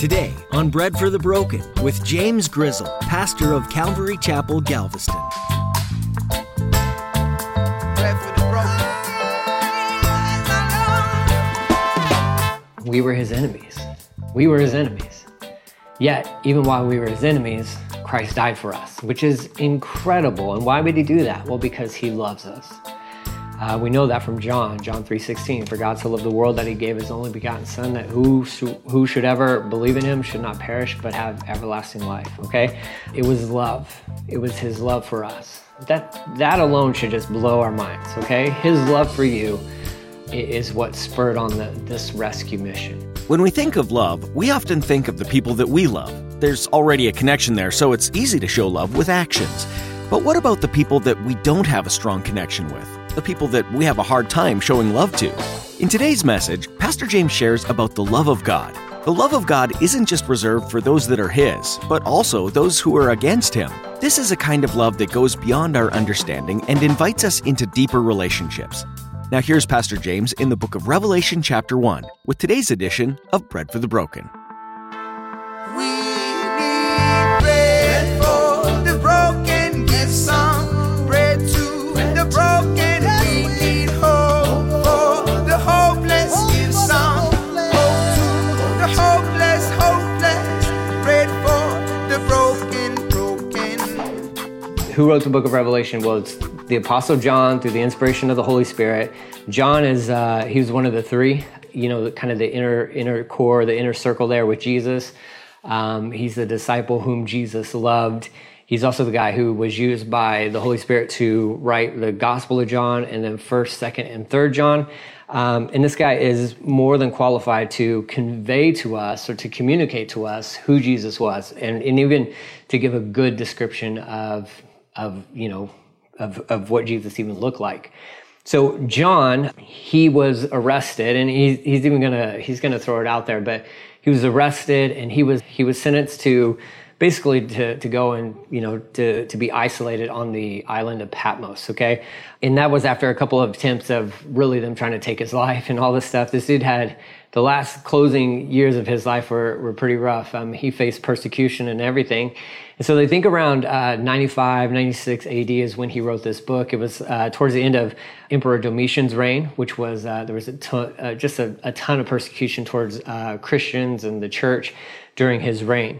Today on Bread for the Broken with James Grizzle, pastor of Calvary Chapel, Galveston. We were his enemies. We were his enemies. Yet, even while we were his enemies, Christ died for us, which is incredible. And why would he do that? Well, because he loves us. Uh, we know that from John, John 3.16. For God so loved the world that he gave his only begotten son that who, who should ever believe in him should not perish but have everlasting life, okay? It was love. It was his love for us. That, that alone should just blow our minds, okay? His love for you is what spurred on the, this rescue mission. When we think of love, we often think of the people that we love. There's already a connection there, so it's easy to show love with actions. But what about the people that we don't have a strong connection with? The people that we have a hard time showing love to? In today's message, Pastor James shares about the love of God. The love of God isn't just reserved for those that are His, but also those who are against Him. This is a kind of love that goes beyond our understanding and invites us into deeper relationships. Now, here's Pastor James in the book of Revelation, chapter 1, with today's edition of Bread for the Broken. We Who wrote the book of Revelation? Well, it's the Apostle John through the inspiration of the Holy Spirit. John is uh, he was one of the three, you know, kind of the inner inner core, the inner circle there with Jesus. Um, he's the disciple whom Jesus loved. He's also the guy who was used by the Holy Spirit to write the Gospel of John and then First, Second, and Third John. Um, and this guy is more than qualified to convey to us or to communicate to us who Jesus was, and, and even to give a good description of of you know of, of what Jesus even looked like. So John, he was arrested, and he, he's even gonna he's gonna throw it out there, but he was arrested and he was he was sentenced to basically to, to go and you know to, to be isolated on the island of patmos okay? And that was after a couple of attempts of really them trying to take his life and all this stuff. This dude had the last closing years of his life were, were pretty rough. Um, he faced persecution and everything. And so they think around uh, 95 96 ad is when he wrote this book. It was uh, towards the end of emperor domitian's reign which was uh, there was a ton, uh, just a, a, ton of persecution towards uh, christians and the church during his reign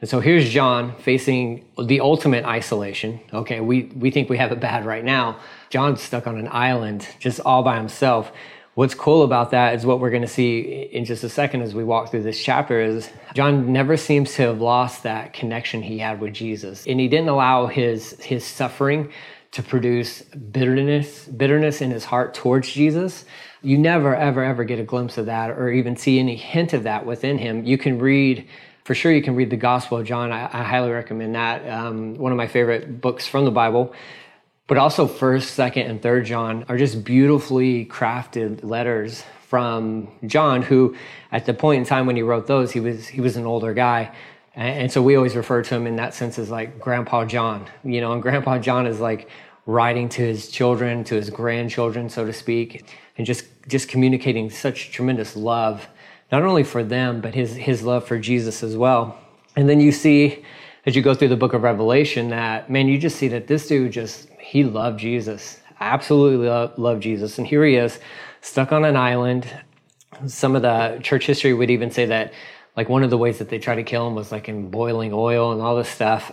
and so here's John facing the ultimate isolation. Okay, we, we think we have it bad right now. John's stuck on an island just all by himself. What's cool about that is what we're going to see in just a second as we walk through this chapter is John never seems to have lost that connection he had with Jesus. And he didn't allow his his suffering to produce bitterness bitterness in his heart towards Jesus. You never ever ever get a glimpse of that or even see any hint of that within him. You can read for sure you can read the Gospel of John. I, I highly recommend that. Um, one of my favorite books from the Bible. But also, First, Second, and Third John are just beautifully crafted letters from John, who, at the point in time when he wrote those, he was he was an older guy, and, and so we always refer to him in that sense as like Grandpa John. You know, and Grandpa John is like writing to his children, to his grandchildren, so to speak, and just just communicating such tremendous love not only for them, but his, his love for Jesus as well. And then you see, as you go through the book of Revelation, that, man, you just see that this dude just, he loved Jesus, absolutely loved, loved Jesus. And here he is, stuck on an island. Some of the church history would even say that, like, one of the ways that they tried to kill him was like in boiling oil and all this stuff.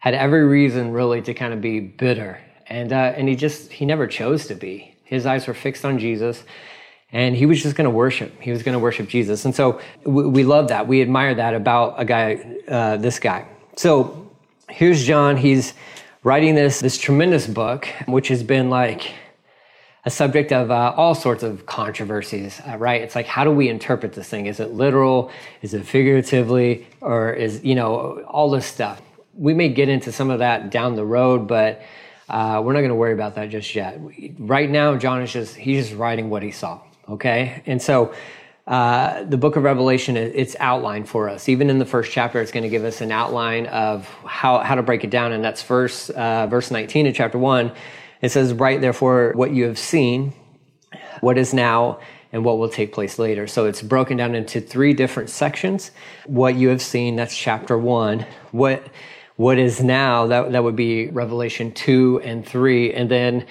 Had every reason really to kind of be bitter. And, uh, and he just, he never chose to be. His eyes were fixed on Jesus and he was just going to worship. He was going to worship Jesus, and so we, we, love that. We admire that about a guy, uh, this guy. So here's John. He's writing this this tremendous book, which has been like a subject of uh, all sorts of controversies. Uh, right? It's like how do we interpret this thing? Is it literal? Is it figuratively? Or is you know all this stuff? We may get into some of that down the road, but. Uh, we're not going to worry about that just yet. Right now, John is just, he's just writing what he saw okay? And so uh, the book of Revelation, it's outlined for us. Even in the first chapter, it's going to give us an outline of how, how to break it down. And that's verse, uh, verse 19 of chapter 1. It says, Write therefore what you have seen, what is now, and what will take place later. So it's broken down into three different sections. What you have seen, that's chapter one. What what is now, that, that would be Revelation 2 and 3. And then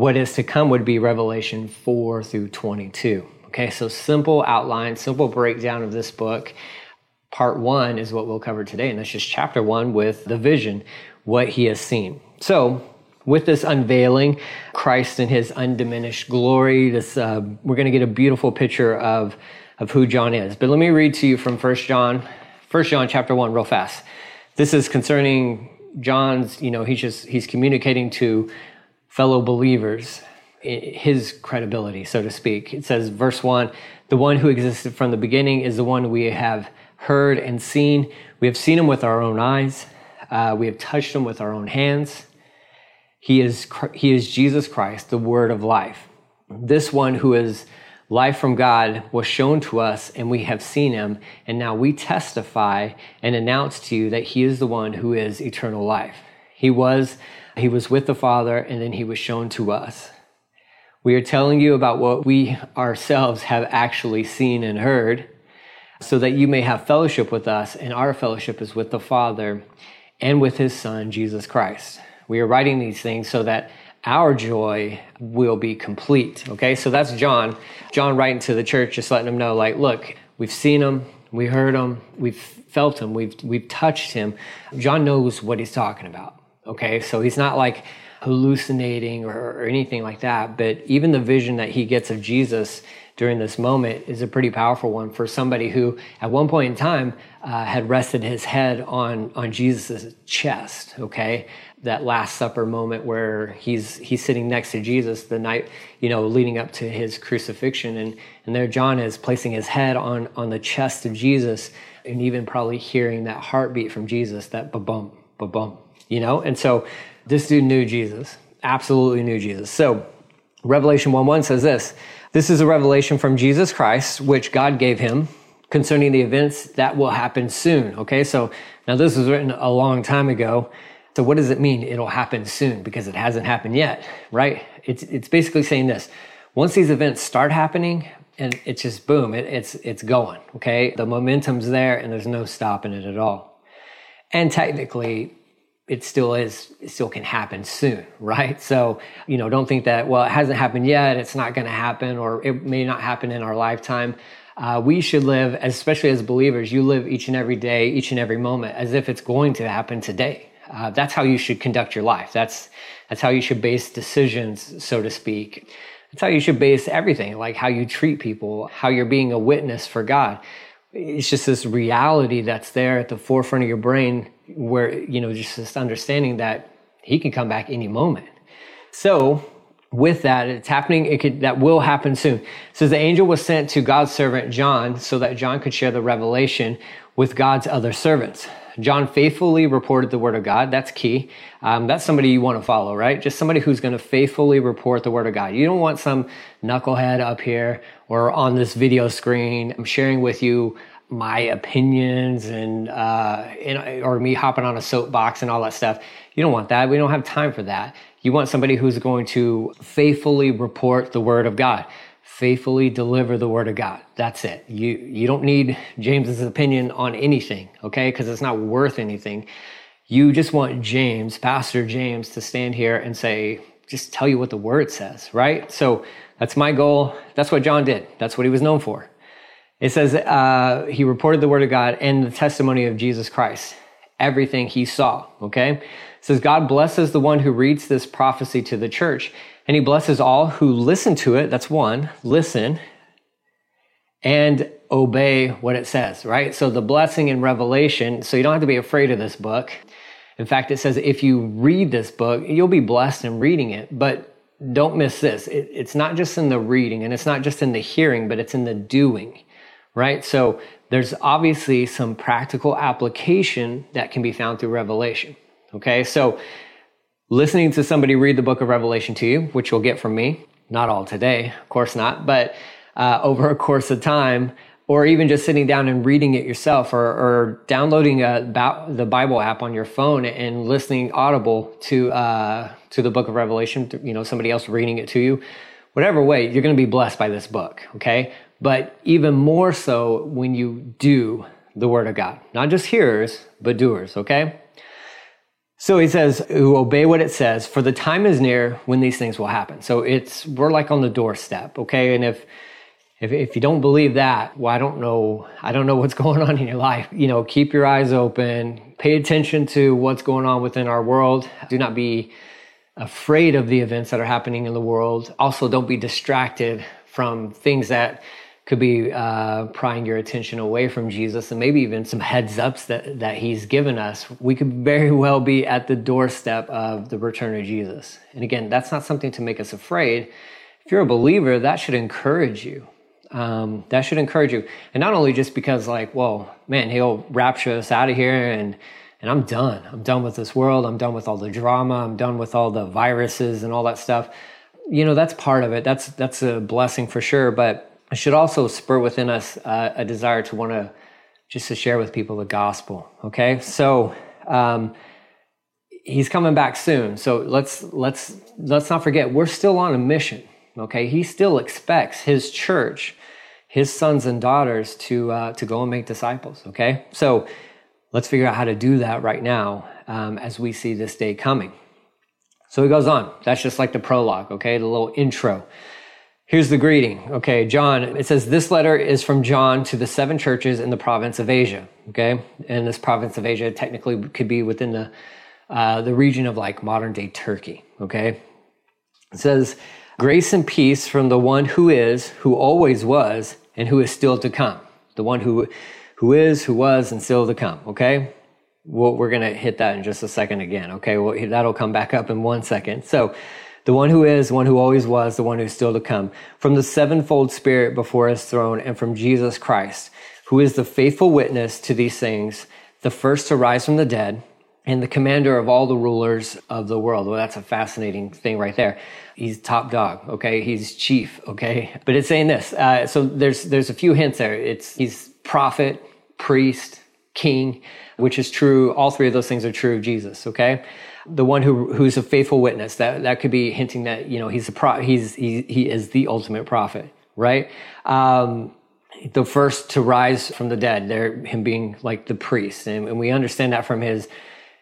what is to come would be Revelation 4 through 22. Okay, so simple outline, simple breakdown of this book. Part one is what we'll cover today, and that's just chapter one with the vision, what he has seen. So, with this unveiling, Christ in his undiminished glory, this uh, we're going to get a beautiful picture of of who John is. But let me read to you from First John, First John chapter one, real fast. This is concerning John's. You know, he's just he's communicating to fellow believers his credibility, so to speak. It says, verse one, the one who existed from the beginning is the one we have heard and seen. We have seen him with our own eyes. Uh, we have touched him with our own hands. He is, he is Jesus Christ, the word of life. This one who is life from God was shown to us, and we have seen him. And now we testify and announce to you that he is the one who is eternal life. He was, he was with the Father, and then he was shown to us. We are telling you about what we ourselves have actually seen and heard so that you may have fellowship with us, and our fellowship is with the Father and with his Son, Jesus Christ. We are writing these things so that our joy will be complete. Okay, so that's John. John writing to the church, just letting them know, like, look, we've seen him, we heard him, we've felt him, we've we've touched him. John knows what he's talking about. Okay, so he's not like hallucinating or, or anything like that, but even the vision that he gets of Jesus during this moment is a pretty powerful one for somebody who, at one point in time, uh, had rested his head on on Jesus' chest. Okay, that Last Supper moment where he's he's sitting next to Jesus the night you know leading up to his crucifixion, and and there John is placing his head on on the chest of Jesus, and even probably hearing that heartbeat from Jesus, that ba bum ba bum, you know. And so this dude knew Jesus, absolutely knew Jesus. So Revelation one one says this. This is a revelation from Jesus Christ, which God gave him concerning the events that will happen soon. Okay, so now this was written a long time ago. So what does it mean it'll happen soon? Because it hasn't happened yet, right? It's, it's basically saying this. Once these events start happening, and it's just boom, it, it's, it's going, okay? The momentum's there and there's no stopping it at all. And technically, it still is it still can happen soon right? So you know don't think that well it hasn't happened yet it's not going to happen or it may not happen in our lifetime. Uh, we should live especially as believers you live each and every day each and every moment as if it's going to happen today. Uh, that's how you should conduct your life. That's that's how you should base decisions so to speak. That's how you should base everything like how you treat people how you're being a witness for god. It's just this reality that's there at the forefront of your brain where you know just this understanding that he can come back any moment. So with that it's happening it could that will happen soon. So the angel was sent to god's servant john so that john could share the revelation with god's other servants. John faithfully reported the word of god. That's key. Um, that's somebody you want to follow right? Just somebody who's going to faithfully report the word of god. You don't want some knucklehead up here or on this video screen i'm sharing with you my opinions and, uh, and or me hopping on a soapbox and all that stuff. You don't want that. We don't have time for that. You want somebody who's going to faithfully report the word of God, faithfully deliver the word of God. That's it. You you don't need James's opinion on anything, okay? Because it's not worth anything. You just want James, Pastor James, to stand here and say, just tell you what the word says, right? So that's my goal. That's what John did. That's what he was known for. It says uh, he reported the word of God and the testimony of Jesus Christ, everything he saw. Okay. It says God blesses the one who reads this prophecy to the church, and he blesses all who listen to it. That's one, listen and obey what it says, right? So the blessing in Revelation, so you don't have to be afraid of this book. In fact, it says if you read this book, you'll be blessed in reading it. But don't miss this. It, it's not just in the reading and it's not just in the hearing, but it's in the doing right? So there's obviously some practical application that can be found through Revelation. Okay, so listening to somebody read the book of Revelation to you, which you'll get from me, not all today, of course not, but uh, over a course of time, or even just sitting down and reading it yourself, or, or downloading a, the Bible app on your phone and listening audible to uh, to the book of Revelation, you know, somebody else reading it to you whatever way, you're going to be blessed by this book, okay? But even more so when you do the word of God, not just hearers, but doers, okay? So he says, who obey what it says, for the time is near when these things will happen. So it's, we're like on the doorstep, okay? And if, if, if you don't believe that, well, I don't know, I don't know what's going on in your life. You know, keep your eyes open, pay attention to what's going on within our world. Do not be afraid of the events that are happening in the world. Also, don't be distracted from things that could be uh, prying your attention away from Jesus and maybe even some heads ups that, that he's given us. We could very well be at the doorstep of the return of Jesus. And again, that's not something to make us afraid. If you're a believer, that should encourage you. Um, that should encourage you. And not only just because, like, well, man, he'll rapture us out of here and and I'm done. I'm done with this world. I'm done with all the drama. I'm done with all the viruses and all that stuff. You know, that's part of it. That's that's a blessing for sure. But should also spur within us uh, a desire to want to just to share with people the gospel. Okay, so um, he's coming back soon. So let's let's let's not forget we're still on a mission. Okay, he still expects his church, his sons and daughters to uh, to go and make disciples. Okay, so let's figure out how to do that right now um, as we see this day coming. So he goes on. That's just like the prologue, okay? The little intro. Here's the greeting. Okay, John, it says this letter is from John to the seven churches in the province of Asia. Okay, and this province of Asia technically could be within the uh, the region of like modern day Turkey. Okay, it says grace and peace from the one who is, who always was, and who is still to come. The one who who is, who was, and still to come. Okay? Well, we're to hit that in just a second again. Okay? Well, that'll come back up in one second. So, the one who is, the one who always was, the one who's still to come, from the sevenfold Spirit before his throne, and from Jesus Christ, who is the faithful witness to these things, the first to rise from the dead, and the commander of all the rulers of the world. Well, that's a fascinating thing right there. He's top dog, okay? He's chief, okay? But it's saying this. Uh, so there's there's a few hints there. It's he's prophet, priest, king, which is true. All three of those things are true of Jesus. Okay, the one who who's a faithful witness. That that could be hinting that you know he's a pro. He's he, he is the ultimate prophet, right? Um, the first to rise from the dead. There, him being like the priest, and, and we understand that from his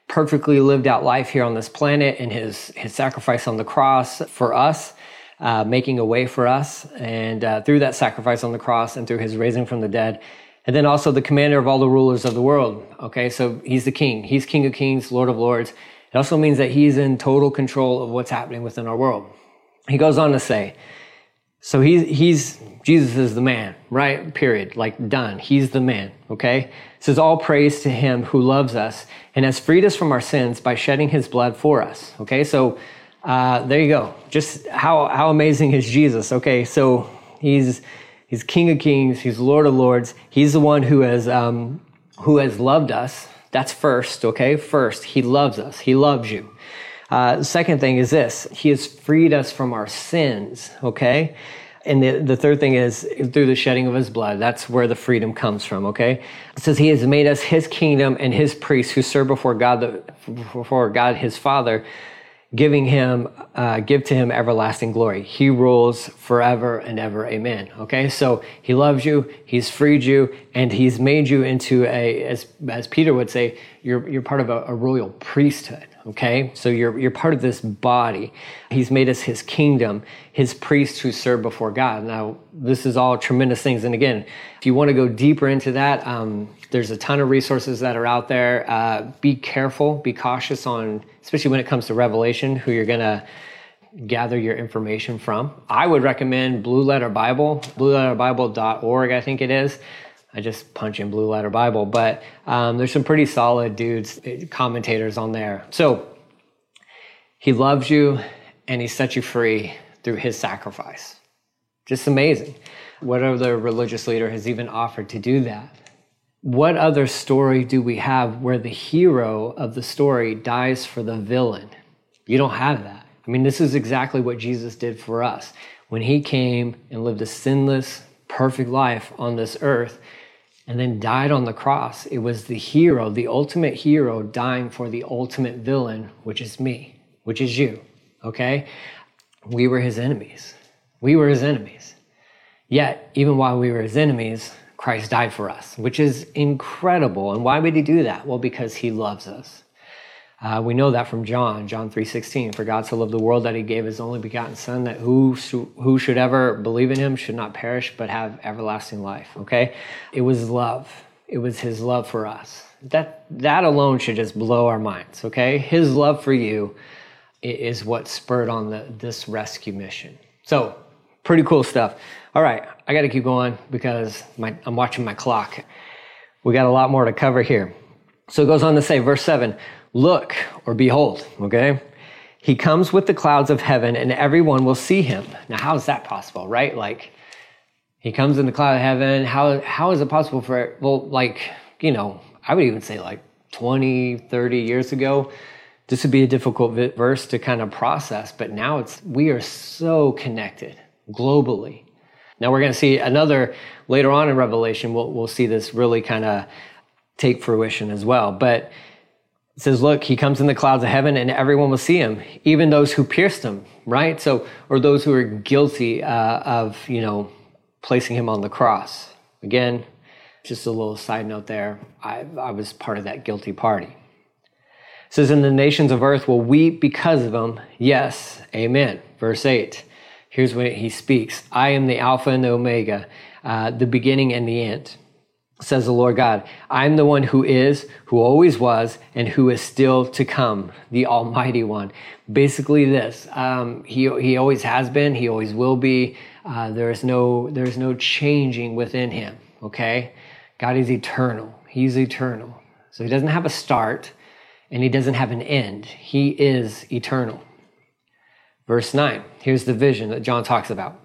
perfectly lived out life here on this planet and his his sacrifice on the cross for us. Uh, making a way for us, and uh, through that sacrifice on the cross and through his raising from the dead, and then also the commander of all the rulers of the world. Okay, so he's the king. He's King of Kings, Lord of Lords. It also means that he's in total control of what's happening within our world. He goes on to say, so he's, he's, Jesus is the man, right? Period. Like done. He's the man. Okay. It says all praise to him who loves us and has freed us from our sins by shedding his blood for us. Okay. So, uh, there you go. Just how, how amazing is Jesus? Okay. So he's, He's King of Kings. He's Lord of Lords. He's the one who has um, who has loved us. That's first, okay? First, He loves us. He loves you. Uh, second thing is this: He has freed us from our sins, okay? And the, the third thing is through the shedding of his blood. That's where the freedom comes from, okay? It says he has made us his kingdom and his priests who serve before God, the, before God his Father giving him, uh, give to him everlasting glory. He rules forever and ever. Amen. Okay. So he loves you. He's freed you and he's made you into a, as, as Peter would say, you're, you're part of a, a royal priesthood. Okay. So you're, you're part of this body. He's made us his kingdom, his priests who serve before God. Now, this is all tremendous things. And again, if you want to go deeper into that, um, there's a ton of resources that are out there. Uh, be careful, be cautious on, especially when it comes to Revelation, who you're going to gather your information from. I would recommend Blue Letter Bible, blueletterbible.org, I think it is. I just punch in Blue Letter Bible, but um, there's some pretty solid dudes, commentators on there. So he loves you and he set you free through his sacrifice. Just amazing. What other religious leader has even offered to do that? what other story do we have where the hero of the story dies for the villain? You don't have that. I mean, this is exactly what Jesus did for us. When he came and lived a sinless, perfect life on this earth and then died on the cross, it was the hero, the ultimate hero, dying for the ultimate villain, which is me, which is you. Okay? We were his enemies. We were his enemies. Yet, even while we were his enemies, Christ died for us, which is incredible. And why would he do that? Well, because he loves us. Uh, we know that from John, John 3.16. For God so loved the world that he gave his only begotten son that who, who should ever believe in him should not perish but have everlasting life. Okay? It was love. It was his love for us. That, that alone should just blow our minds. Okay? His love for you is what spurred on the, this rescue mission. So, pretty cool stuff. All right, I got to keep going because my, I'm watching my clock. We got a lot more to cover here. So it goes on to say, verse 7 Look or behold, okay? He comes with the clouds of heaven and everyone will see him. Now, how is that possible, right? Like, he comes in the cloud of heaven. How, how is it possible for, well, like, you know, I would even say like 20, 30 years ago, this would be a difficult verse to kind of process, but now it's, we are so connected globally. Now we're going to see another later on in Revelation, we'll, we'll see this really kind of take fruition as well. But it says, look, he comes in the clouds of heaven and everyone will see him, even those who pierced him, right? So, or those who are guilty uh, of, you know, placing him on the cross. Again, just a little side note there. I, I was part of that guilty party. It says, and the nations of earth will weep because of him. Yes, amen. Verse 8. Here's when he speaks I am the Alpha and the Omega, uh, the beginning and the end says the Lord God. I'm the one who is, who always was, and who is still to come, the Almighty One. Basically, this um, he he always has been, he always will be. Uh, there is no there is no changing within him. Okay, God is eternal. He's eternal, so he doesn't have a start, and he doesn't have an end. He is eternal. Verse nine. Here's the vision that John talks about.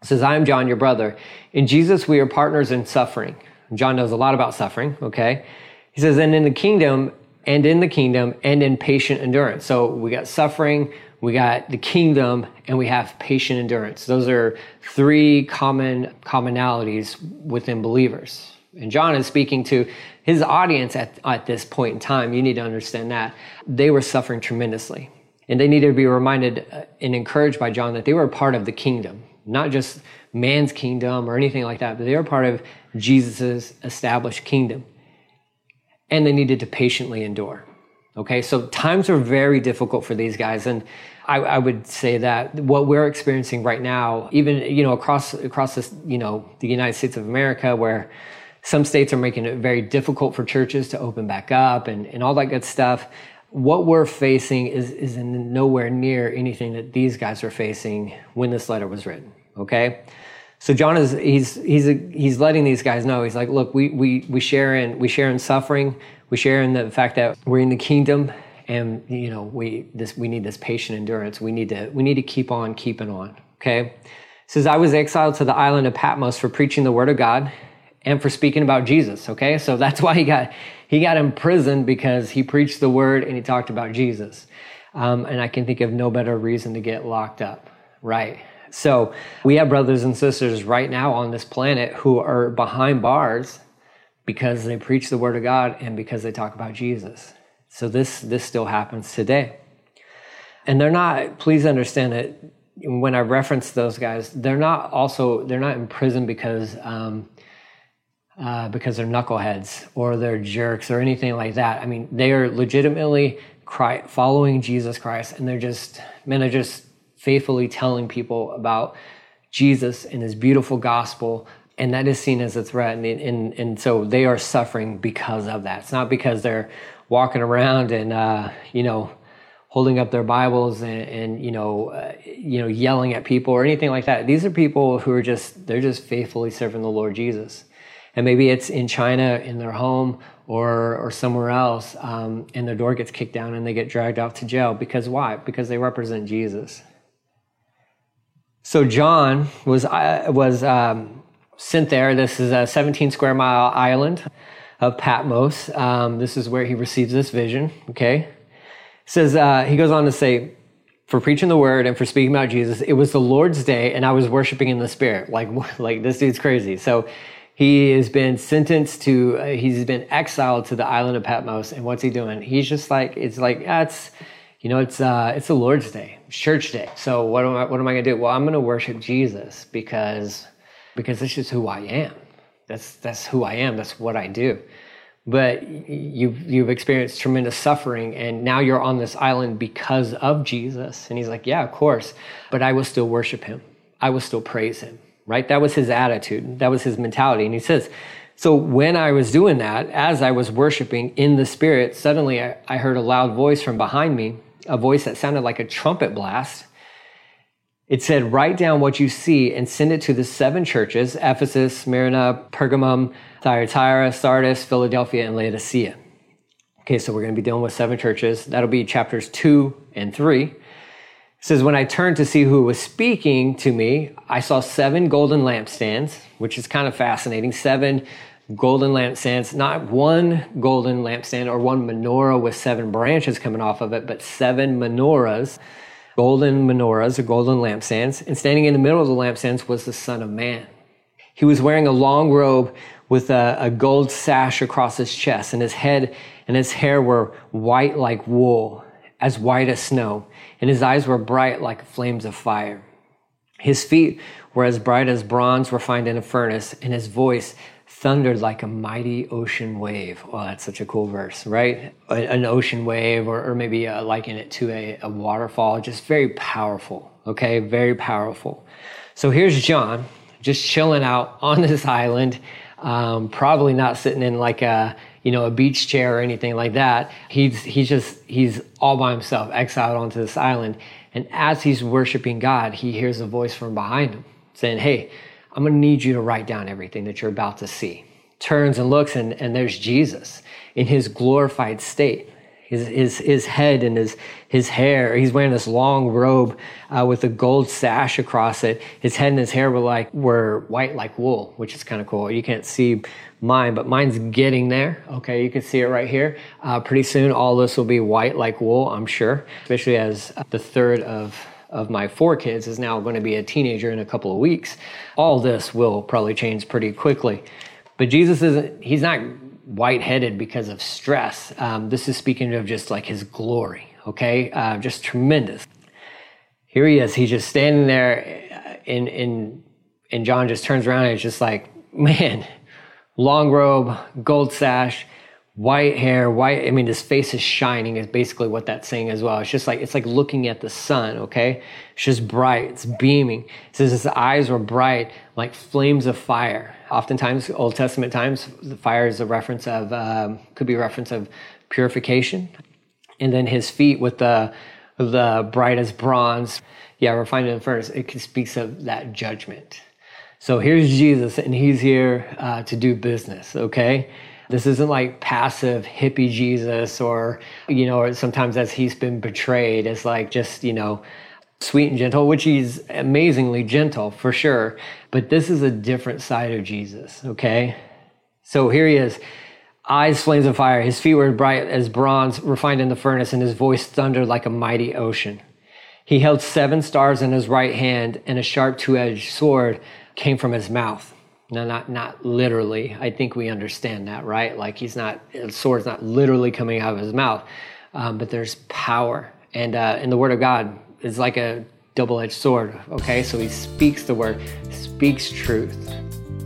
It says, "I am John, your brother. In Jesus, we are partners in suffering." John knows a lot about suffering, okay? He says, and in the kingdom, and in the kingdom, and in patient endurance. So we got suffering, we got the kingdom, and we have patient endurance. Those are three common commonalities within believers. And John is speaking to his audience at, at this point in time. You need to understand that. They were suffering tremendously. And they needed to be reminded uh, and encouraged by John that they were part of the kingdom, not just man's kingdom or anything like that, but they were part of Jesus' established kingdom. And they needed to patiently endure. Okay, so times are very difficult for these guys. And I, I, would say that what we're experiencing right now, even, you know, across, across this, you know, the United States of America, where some states are making it very difficult for churches to open back up and, and all that good stuff. What we're facing is, is nowhere near anything that these guys are facing when this letter was written. Okay. So John is he's he's a, he's letting these guys know. He's like, look, we we we share in we share in suffering. We share in the fact that we're in the kingdom, and you know we this we need this patient endurance. We need to we need to keep on keeping on. Okay. Says I was exiled to the island of Patmos for preaching the word of God and for speaking about Jesus. Okay, so that's why he got he got imprisoned because he preached the word and he talked about Jesus. Um, and I can think of no better reason to get locked up. Right. So we have brothers and sisters right now on this planet who are behind bars because they preach the word of God and because they talk about Jesus. So this this still happens today. And they're not please understand that when I reference those guys, they're not also they're not in prison because um, uh, because they're knuckleheads or they're jerks or anything like that. I mean, they are legitimately cry, following Jesus Christ, and they're just men are just faithfully telling people about Jesus and his beautiful gospel. And that is seen as a threat. And, and, and so they are suffering because of that. It's not because they're walking around and, uh, you know, holding up their Bibles and, and you know, uh, you know, yelling at people or anything like that. These are people who are just, they're just faithfully serving the Lord Jesus. And maybe it's in China, in their home, or, or somewhere else, um, and their door gets kicked down and they get dragged off to jail. Because why? Because they represent Jesus. So John was uh, was um, sent there. This is a 17 square mile island of Patmos. Um, this is where he receives this vision. Okay, says uh, he goes on to say, for preaching the word and for speaking about Jesus, it was the Lord's day, and I was worshiping in the Spirit. Like like this dude's crazy. So he has been sentenced to. Uh, he's been exiled to the island of Patmos, and what's he doing? He's just like it's like that's you know, it's uh, it's the Lord's Day, Church Day. So what am I what am I going to do? Well, I'm going to worship Jesus because because this is who I am. That's that's who I am. That's what I do. But you've you've experienced tremendous suffering, and now you're on this island because of Jesus. And he's like, yeah, of course, but I will still worship him. I will still praise him. Right? That was his attitude. That was his mentality. And he says, so when I was doing that, as I was worshiping in the spirit, suddenly I, I heard a loud voice from behind me a voice that sounded like a trumpet blast. It said, Write down what you see and send it to the seven churches Ephesus, Smyrna, Pergamum, Thyatira, Sardis, Philadelphia, and Laodicea. Okay, so we're going to be dealing with seven churches. That'll be chapters two and three. It says, When I turned to see who was speaking to me, I saw seven golden lampstands, which is kind of fascinating. Seven golden lampstands, not one golden lampstand or one menorah with seven branches coming off of it, but seven menorahs, golden menorahs or golden lampstands. And standing in the middle of the lampstands was the Son of Man. He was wearing a long robe with a, a gold sash across his chest, and his head and his hair were white like wool, as white as snow, and his eyes were bright like flames of fire. His feet were as bright as bronze refined in a furnace, and his voice thundered like a mighty ocean wave. Oh, that's such a cool verse, right? An ocean wave, or, or maybe uh, liken it to a, a waterfall. Just very powerful, okay? Very powerful. So here's John, just chilling out on this island, um, probably not sitting in like a you know a beach chair or anything like that. He's he's just he's all by himself, exiled onto this island. And as he's worshiping God, he hears a voice from behind him saying, "Hey." I'm going to need you to write down everything that you're about to see. Turns and looks, and, and there's Jesus in his glorified state. His, his, his head and his, his hair. He's wearing this long robe uh, with a gold sash across it. His head and his hair were like were white like wool, which is kind of cool. You can't see mine, but mine's getting there. Okay, you can see it right here. Uh, pretty soon, all this will be white like wool, I'm sure, especially as the third of of my four kids is now going to be a teenager in a couple of weeks. All this will probably change pretty quickly. But Jesus isn't, he's not white headed because of stress. Um, this is speaking of just like his glory, okay? Uh, just tremendous. Here he is. He's just standing there, and, and, and John just turns around and it's just like, man, long robe, gold sash white hair, white. I mean, his face is shining. Is basically what that's saying as well. It's just like it's like looking at the sun. Okay, it's just bright. It's beaming. It says his eyes were bright like flames of fire. Oftentimes, Old Testament times, the fire is a reference of um, could be a reference of purification, and then his feet with the the bright as bronze. Yeah, refined in the furnace. It speaks of that judgment. So here's Jesus, and he's here uh, to do business. Okay this isn't like passive hippie Jesus or, you know, or sometimes as he's been betrayed, it's like just, you know, sweet and gentle, which he's amazingly gentle for sure. But this is a different side of Jesus, okay? So here he is, eyes flames of fire, his feet were bright as bronze refined in the furnace, and his voice thundered like a mighty ocean. He held seven stars in his right hand, and a sharp two edged sword came from his mouth. No, not not literally. I think we understand that, right? Like he's not sword's not literally coming out of his mouth, um, but there's power, and uh, and the word of God is like a double-edged sword. Okay, so he speaks the word, speaks truth.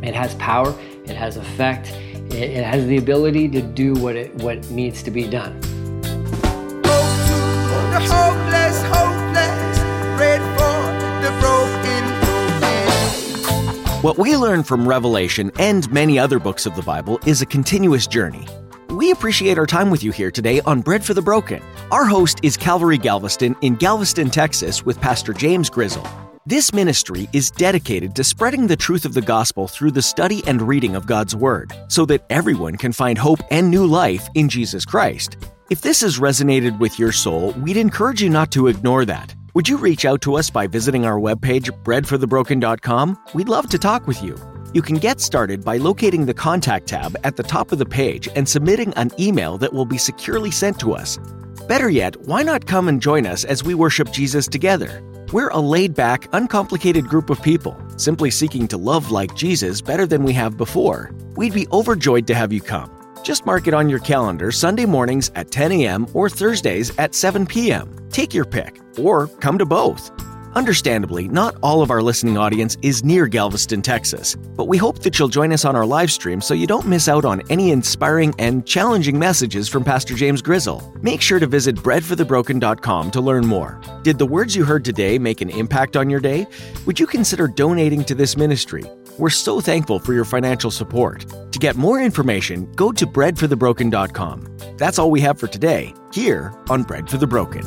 It has power. It has effect. It, it has the ability to do what it what needs to be done. What we learn from Revelation and many other books of the Bible is a continuous journey. We appreciate our time with you here today on Bread for the Broken. Our host is Calvary Galveston in Galveston, Texas, with Pastor James Grizzle. This ministry is dedicated to spreading the truth of the gospel through the study and reading of God's Word, so that everyone can find hope and new life in Jesus Christ. If this has resonated with your soul, we'd encourage you not to ignore that. Would you reach out to us by visiting our webpage, breadforthebroken.com? We'd love to talk with you. You can get started by locating the contact tab at the top of the page and submitting an email that will be securely sent to us. Better yet, why not come and join us as we worship Jesus together? We're a laid back, uncomplicated group of people, simply seeking to love like Jesus better than we have before. We'd be overjoyed to have you come. Just mark it on your calendar Sunday mornings at 10 a.m. or Thursdays at 7 p.m. Take your pick, or come to both. Understandably, not all of our listening audience is near Galveston, Texas, but we hope that you'll join us on our live stream so you don't miss out on any inspiring and challenging messages from Pastor James Grizzle. Make sure to visit breadforthebroken.com to learn more. Did the words you heard today make an impact on your day? Would you consider donating to this ministry? We're so thankful for your financial support. To get more information, go to breadforthebroken.com. That's all we have for today, here on Bread for the Broken.